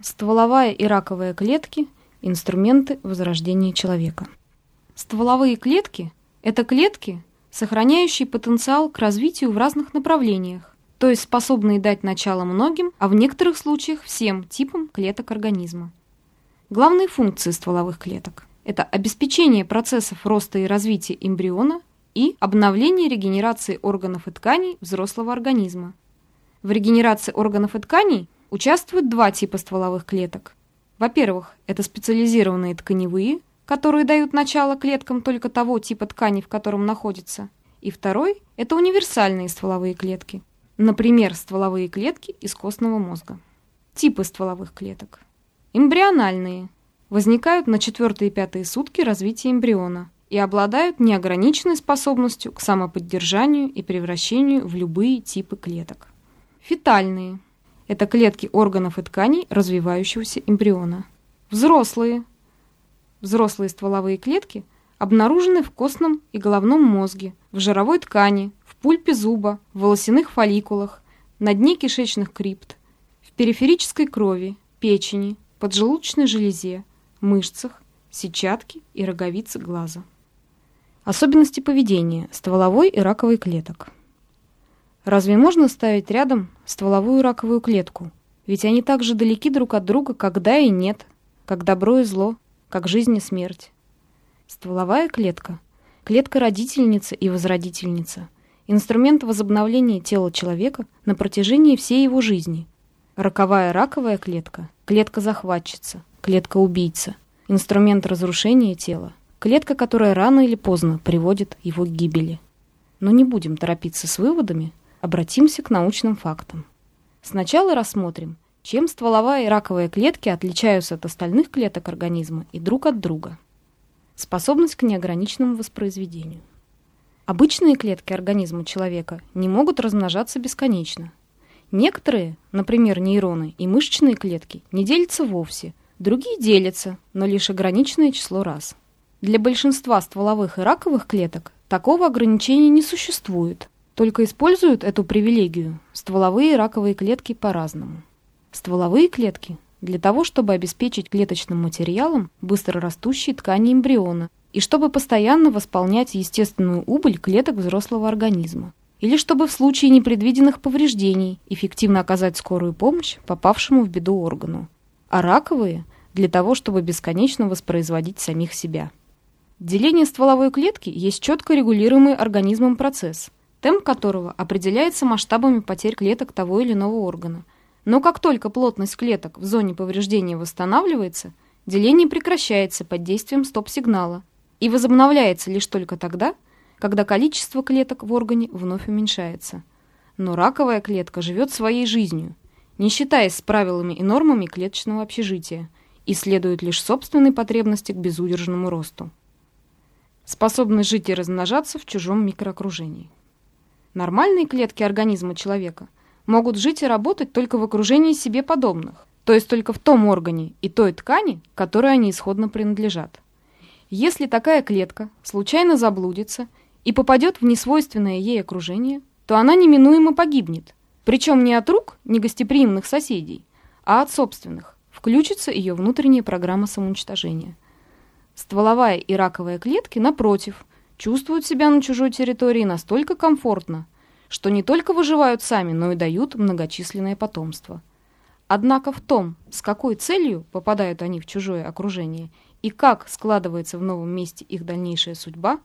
Стволовая и раковая клетки – инструменты возрождения человека. Стволовые клетки – это клетки, сохраняющие потенциал к развитию в разных направлениях, то есть способные дать начало многим, а в некоторых случаях всем типам клеток организма. Главные функции стволовых клеток – это обеспечение процессов роста и развития эмбриона и обновление регенерации органов и тканей взрослого организма. В регенерации органов и тканей – Участвуют два типа стволовых клеток. Во-первых, это специализированные тканевые, которые дают начало клеткам только того типа ткани, в котором находятся. И второй – это универсальные стволовые клетки. Например, стволовые клетки из костного мозга. Типы стволовых клеток. Эмбриональные. Возникают на четвертые и пятые сутки развития эмбриона и обладают неограниченной способностью к самоподдержанию и превращению в любые типы клеток. Фетальные – это клетки органов и тканей развивающегося эмбриона. Взрослые. Взрослые стволовые клетки обнаружены в костном и головном мозге, в жировой ткани, в пульпе зуба, в волосяных фолликулах, на дне кишечных крипт, в периферической крови, печени, поджелудочной железе, мышцах, сетчатке и роговице глаза. Особенности поведения стволовой и раковой клеток. Разве можно ставить рядом стволовую раковую клетку? Ведь они так же далеки друг от друга, как да и нет, как добро и зло, как жизнь и смерть. Стволовая клетка – клетка-родительница и возродительница, инструмент возобновления тела человека на протяжении всей его жизни. Роковая раковая клетка – клетка-захватчица, клетка-убийца, инструмент разрушения тела, клетка, которая рано или поздно приводит его к гибели. Но не будем торопиться с выводами – Обратимся к научным фактам. Сначала рассмотрим, чем стволовая и раковая клетки отличаются от остальных клеток организма и друг от друга. Способность к неограниченному воспроизведению. Обычные клетки организма человека не могут размножаться бесконечно. Некоторые, например, нейроны и мышечные клетки, не делятся вовсе, другие делятся, но лишь ограниченное число раз. Для большинства стволовых и раковых клеток такого ограничения не существует, только используют эту привилегию стволовые раковые клетки по-разному. Стволовые клетки для того, чтобы обеспечить клеточным материалом быстрорастущие ткани эмбриона и чтобы постоянно восполнять естественную убыль клеток взрослого организма, или чтобы в случае непредвиденных повреждений эффективно оказать скорую помощь попавшему в беду органу, а раковые – для того, чтобы бесконечно воспроизводить самих себя. Деление стволовой клетки есть четко регулируемый организмом процесс – темп которого определяется масштабами потерь клеток того или иного органа. Но как только плотность клеток в зоне повреждения восстанавливается, деление прекращается под действием стоп-сигнала и возобновляется лишь только тогда, когда количество клеток в органе вновь уменьшается. Но раковая клетка живет своей жизнью, не считаясь с правилами и нормами клеточного общежития, и следует лишь собственной потребности к безудержному росту. Способность жить и размножаться в чужом микроокружении. Нормальные клетки организма человека могут жить и работать только в окружении себе подобных, то есть только в том органе и той ткани, которой они исходно принадлежат. Если такая клетка случайно заблудится и попадет в несвойственное ей окружение, то она неминуемо погибнет, причем не от рук негостеприимных соседей, а от собственных. Включится ее внутренняя программа самоуничтожения. Стволовая и раковая клетки, напротив, чувствуют себя на чужой территории настолько комфортно, что не только выживают сами, но и дают многочисленное потомство. Однако в том, с какой целью попадают они в чужое окружение и как складывается в новом месте их дальнейшая судьба,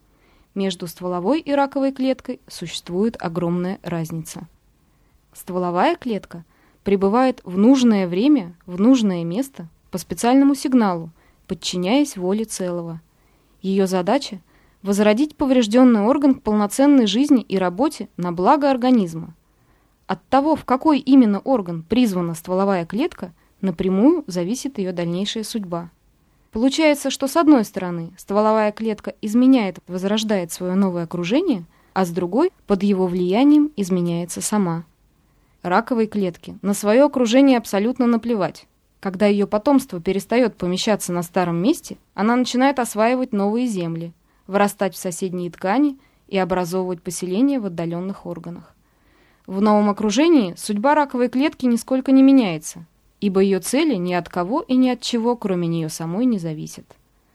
между стволовой и раковой клеткой существует огромная разница. Стволовая клетка прибывает в нужное время, в нужное место по специальному сигналу, подчиняясь воле целого. Ее задача – возродить поврежденный орган к полноценной жизни и работе на благо организма. От того, в какой именно орган призвана стволовая клетка, напрямую зависит ее дальнейшая судьба. Получается, что с одной стороны стволовая клетка изменяет, возрождает свое новое окружение, а с другой, под его влиянием, изменяется сама. Раковой клетке на свое окружение абсолютно наплевать. Когда ее потомство перестает помещаться на старом месте, она начинает осваивать новые земли – вырастать в соседние ткани и образовывать поселения в отдаленных органах. В новом окружении судьба раковой клетки нисколько не меняется, ибо ее цели ни от кого и ни от чего, кроме нее самой, не зависят.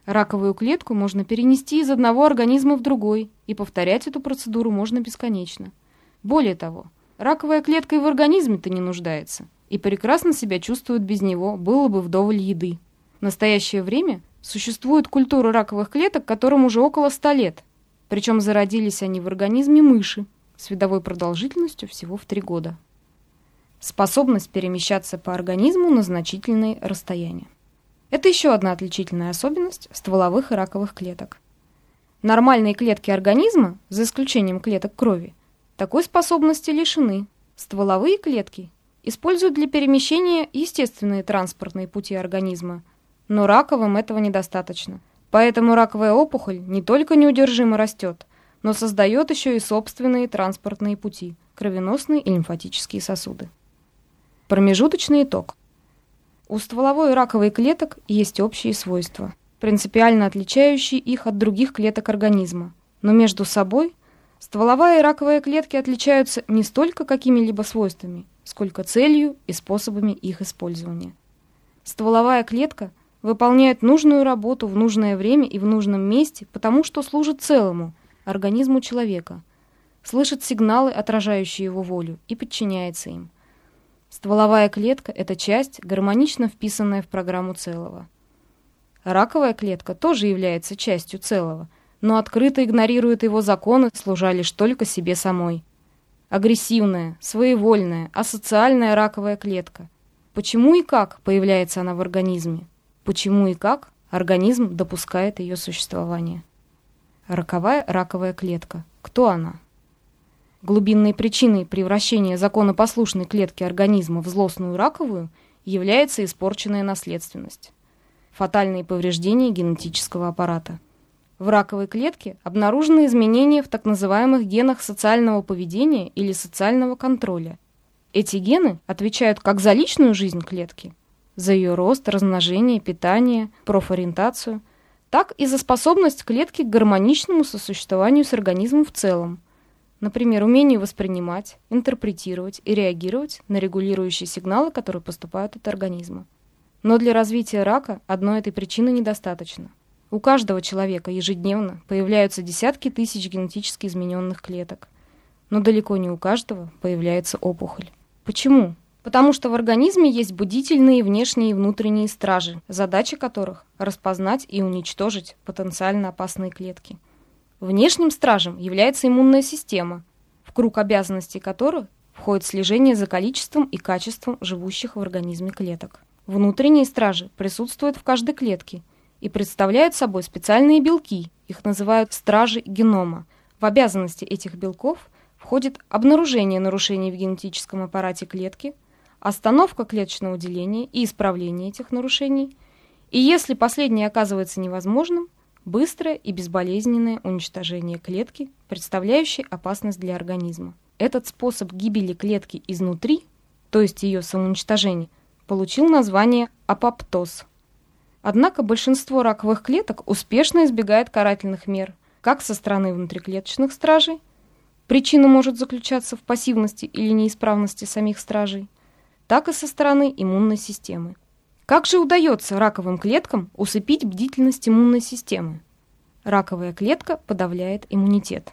Раковую клетку можно перенести из одного организма в другой, и повторять эту процедуру можно бесконечно. Более того, раковая клетка и в организме-то не нуждается, и прекрасно себя чувствует без него, было бы вдоволь еды. В настоящее время существует культура раковых клеток, которым уже около 100 лет, причем зародились они в организме мыши с видовой продолжительностью всего в 3 года. Способность перемещаться по организму на значительные расстояния. Это еще одна отличительная особенность стволовых и раковых клеток. Нормальные клетки организма, за исключением клеток крови, такой способности лишены. Стволовые клетки используют для перемещения естественные транспортные пути организма, но раковым этого недостаточно. Поэтому раковая опухоль не только неудержимо растет, но создает еще и собственные транспортные пути – кровеносные и лимфатические сосуды. Промежуточный итог. У стволовой и раковой клеток есть общие свойства, принципиально отличающие их от других клеток организма. Но между собой стволовая и раковая клетки отличаются не столько какими-либо свойствами, сколько целью и способами их использования. Стволовая клетка выполняет нужную работу в нужное время и в нужном месте, потому что служит целому, организму человека, слышит сигналы, отражающие его волю, и подчиняется им – Стволовая клетка – это часть, гармонично вписанная в программу целого. Раковая клетка тоже является частью целого, но открыто игнорирует его законы, служа лишь только себе самой. Агрессивная, своевольная, асоциальная раковая клетка. Почему и как появляется она в организме? Почему и как организм допускает ее существование? Роковая раковая клетка. Кто она? Глубинной причиной превращения законопослушной клетки организма в злостную раковую является испорченная наследственность. Фатальные повреждения генетического аппарата. В раковой клетке обнаружены изменения в так называемых генах социального поведения или социального контроля. Эти гены отвечают как за личную жизнь клетки, за ее рост, размножение, питание, профориентацию, так и за способность клетки к гармоничному сосуществованию с организмом в целом – Например, умение воспринимать, интерпретировать и реагировать на регулирующие сигналы, которые поступают от организма. Но для развития рака одной этой причины недостаточно. У каждого человека ежедневно появляются десятки тысяч генетически измененных клеток. Но далеко не у каждого появляется опухоль. Почему? Потому что в организме есть будительные внешние и внутренние стражи, задача которых – распознать и уничтожить потенциально опасные клетки – Внешним стражем является иммунная система, в круг обязанностей которой входит слежение за количеством и качеством живущих в организме клеток. Внутренние стражи присутствуют в каждой клетке и представляют собой специальные белки, их называют стражи генома. В обязанности этих белков входит обнаружение нарушений в генетическом аппарате клетки, остановка клеточного деления и исправление этих нарушений, и если последнее оказывается невозможным, быстрое и безболезненное уничтожение клетки, представляющей опасность для организма. Этот способ гибели клетки изнутри, то есть ее самоуничтожения, получил название апоптоз. Однако большинство раковых клеток успешно избегает карательных мер, как со стороны внутриклеточных стражей, причина может заключаться в пассивности или неисправности самих стражей, так и со стороны иммунной системы. Как же удается раковым клеткам усыпить бдительность иммунной системы? Раковая клетка подавляет иммунитет.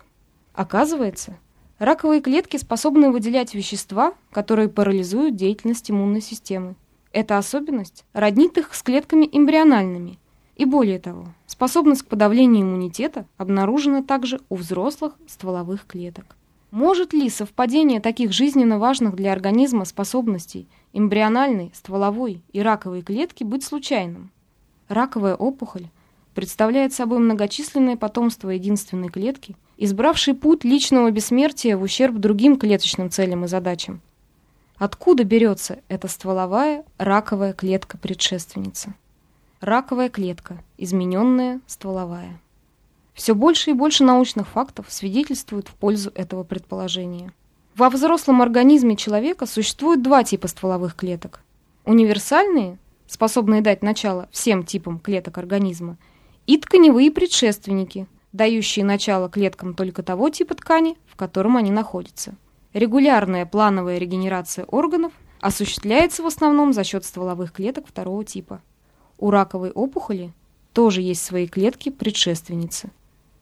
Оказывается, раковые клетки способны выделять вещества, которые парализуют деятельность иммунной системы. Эта особенность роднит их с клетками эмбриональными. И более того, способность к подавлению иммунитета обнаружена также у взрослых стволовых клеток. Может ли совпадение таких жизненно важных для организма способностей эмбриональной, стволовой и раковой клетки быть случайным? Раковая опухоль представляет собой многочисленное потомство единственной клетки, избравшей путь личного бессмертия в ущерб другим клеточным целям и задачам. Откуда берется эта стволовая раковая клетка-предшественница? Раковая клетка, измененная стволовая. Все больше и больше научных фактов свидетельствуют в пользу этого предположения. Во взрослом организме человека существует два типа стволовых клеток. Универсальные, способные дать начало всем типам клеток организма, и тканевые предшественники, дающие начало клеткам только того типа ткани, в котором они находятся. Регулярная плановая регенерация органов осуществляется в основном за счет стволовых клеток второго типа. У раковой опухоли тоже есть свои клетки-предшественницы.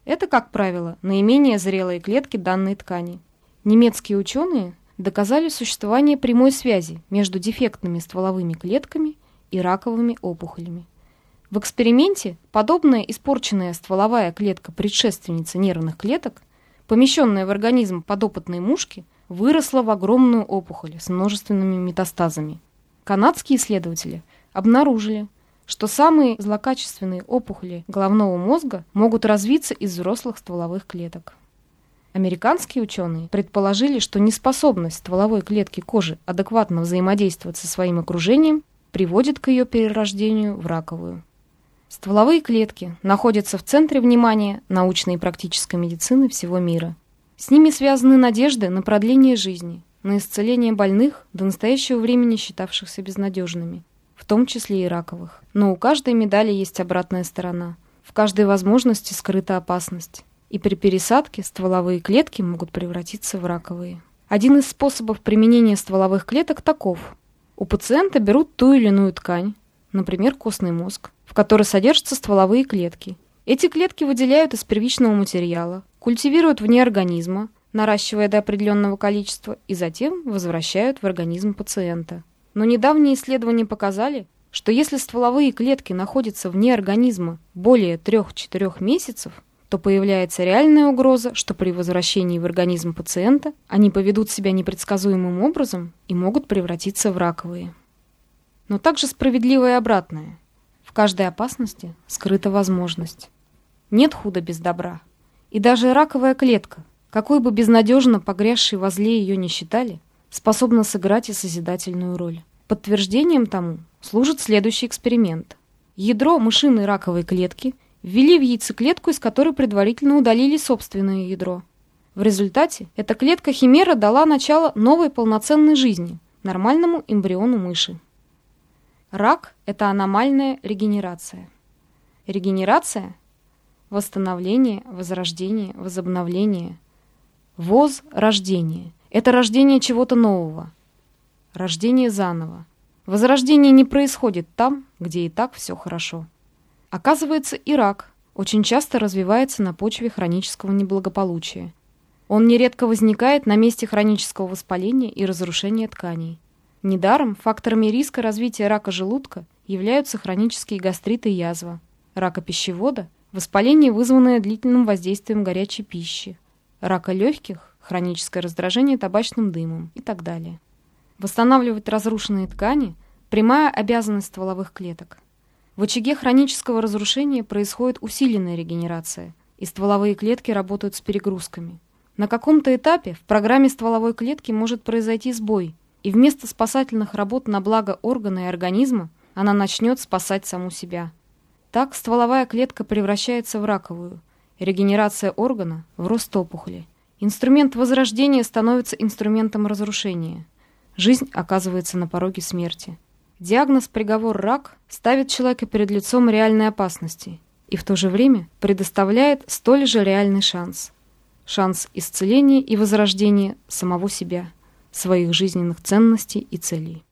Это, как правило, наименее зрелые клетки данной ткани. Немецкие ученые доказали существование прямой связи между дефектными стволовыми клетками и раковыми опухолями. В эксперименте подобная испорченная стволовая клетка предшественницы нервных клеток, помещенная в организм подопытной мушки, выросла в огромную опухоль с множественными метастазами. Канадские исследователи обнаружили, что самые злокачественные опухоли головного мозга могут развиться из взрослых стволовых клеток. Американские ученые предположили, что неспособность стволовой клетки кожи адекватно взаимодействовать со своим окружением приводит к ее перерождению в раковую. Стволовые клетки находятся в центре внимания научной и практической медицины всего мира. С ними связаны надежды на продление жизни, на исцеление больных, до настоящего времени считавшихся безнадежными, в том числе и раковых. Но у каждой медали есть обратная сторона. В каждой возможности скрыта опасность. И при пересадке стволовые клетки могут превратиться в раковые. Один из способов применения стволовых клеток таков. У пациента берут ту или иную ткань, например, костный мозг, в которой содержатся стволовые клетки. Эти клетки выделяют из первичного материала, культивируют вне организма, наращивая до определенного количества, и затем возвращают в организм пациента. Но недавние исследования показали, что если стволовые клетки находятся вне организма более 3-4 месяцев, то появляется реальная угроза, что при возвращении в организм пациента они поведут себя непредсказуемым образом и могут превратиться в раковые. Но также справедливо и обратное. В каждой опасности скрыта возможность. Нет худа без добра. И даже раковая клетка, какой бы безнадежно погрязшей во зле ее не считали, способна сыграть и созидательную роль. Подтверждением тому служит следующий эксперимент. Ядро мышиной раковой клетки ввели в яйцеклетку, из которой предварительно удалили собственное ядро. В результате эта клетка-химера дала начало новой полноценной жизни, нормальному эмбриону мыши. Рак – это аномальная регенерация. Регенерация – восстановление, возрождение, возобновление. Воз – рождение. Это рождение чего-то нового. Рождение заново. Возрождение не происходит там, где и так все хорошо. Оказывается, и рак очень часто развивается на почве хронического неблагополучия. Он нередко возникает на месте хронического воспаления и разрушения тканей. Недаром факторами риска развития рака желудка являются хронические гастриты и язва, рака пищевода, воспаление, вызванное длительным воздействием горячей пищи, рака легких, хроническое раздражение табачным дымом и так далее. Восстанавливать разрушенные ткани – прямая обязанность стволовых клеток. В очаге хронического разрушения происходит усиленная регенерация, и стволовые клетки работают с перегрузками. На каком-то этапе в программе стволовой клетки может произойти сбой – и вместо спасательных работ на благо органа и организма она начнет спасать саму себя. Так стволовая клетка превращается в раковую, регенерация органа – в рост опухоли. Инструмент возрождения становится инструментом разрушения. Жизнь оказывается на пороге смерти. Диагноз-приговор «рак» ставит человека перед лицом реальной опасности и в то же время предоставляет столь же реальный шанс. Шанс исцеления и возрождения самого себя своих жизненных ценностей и целей.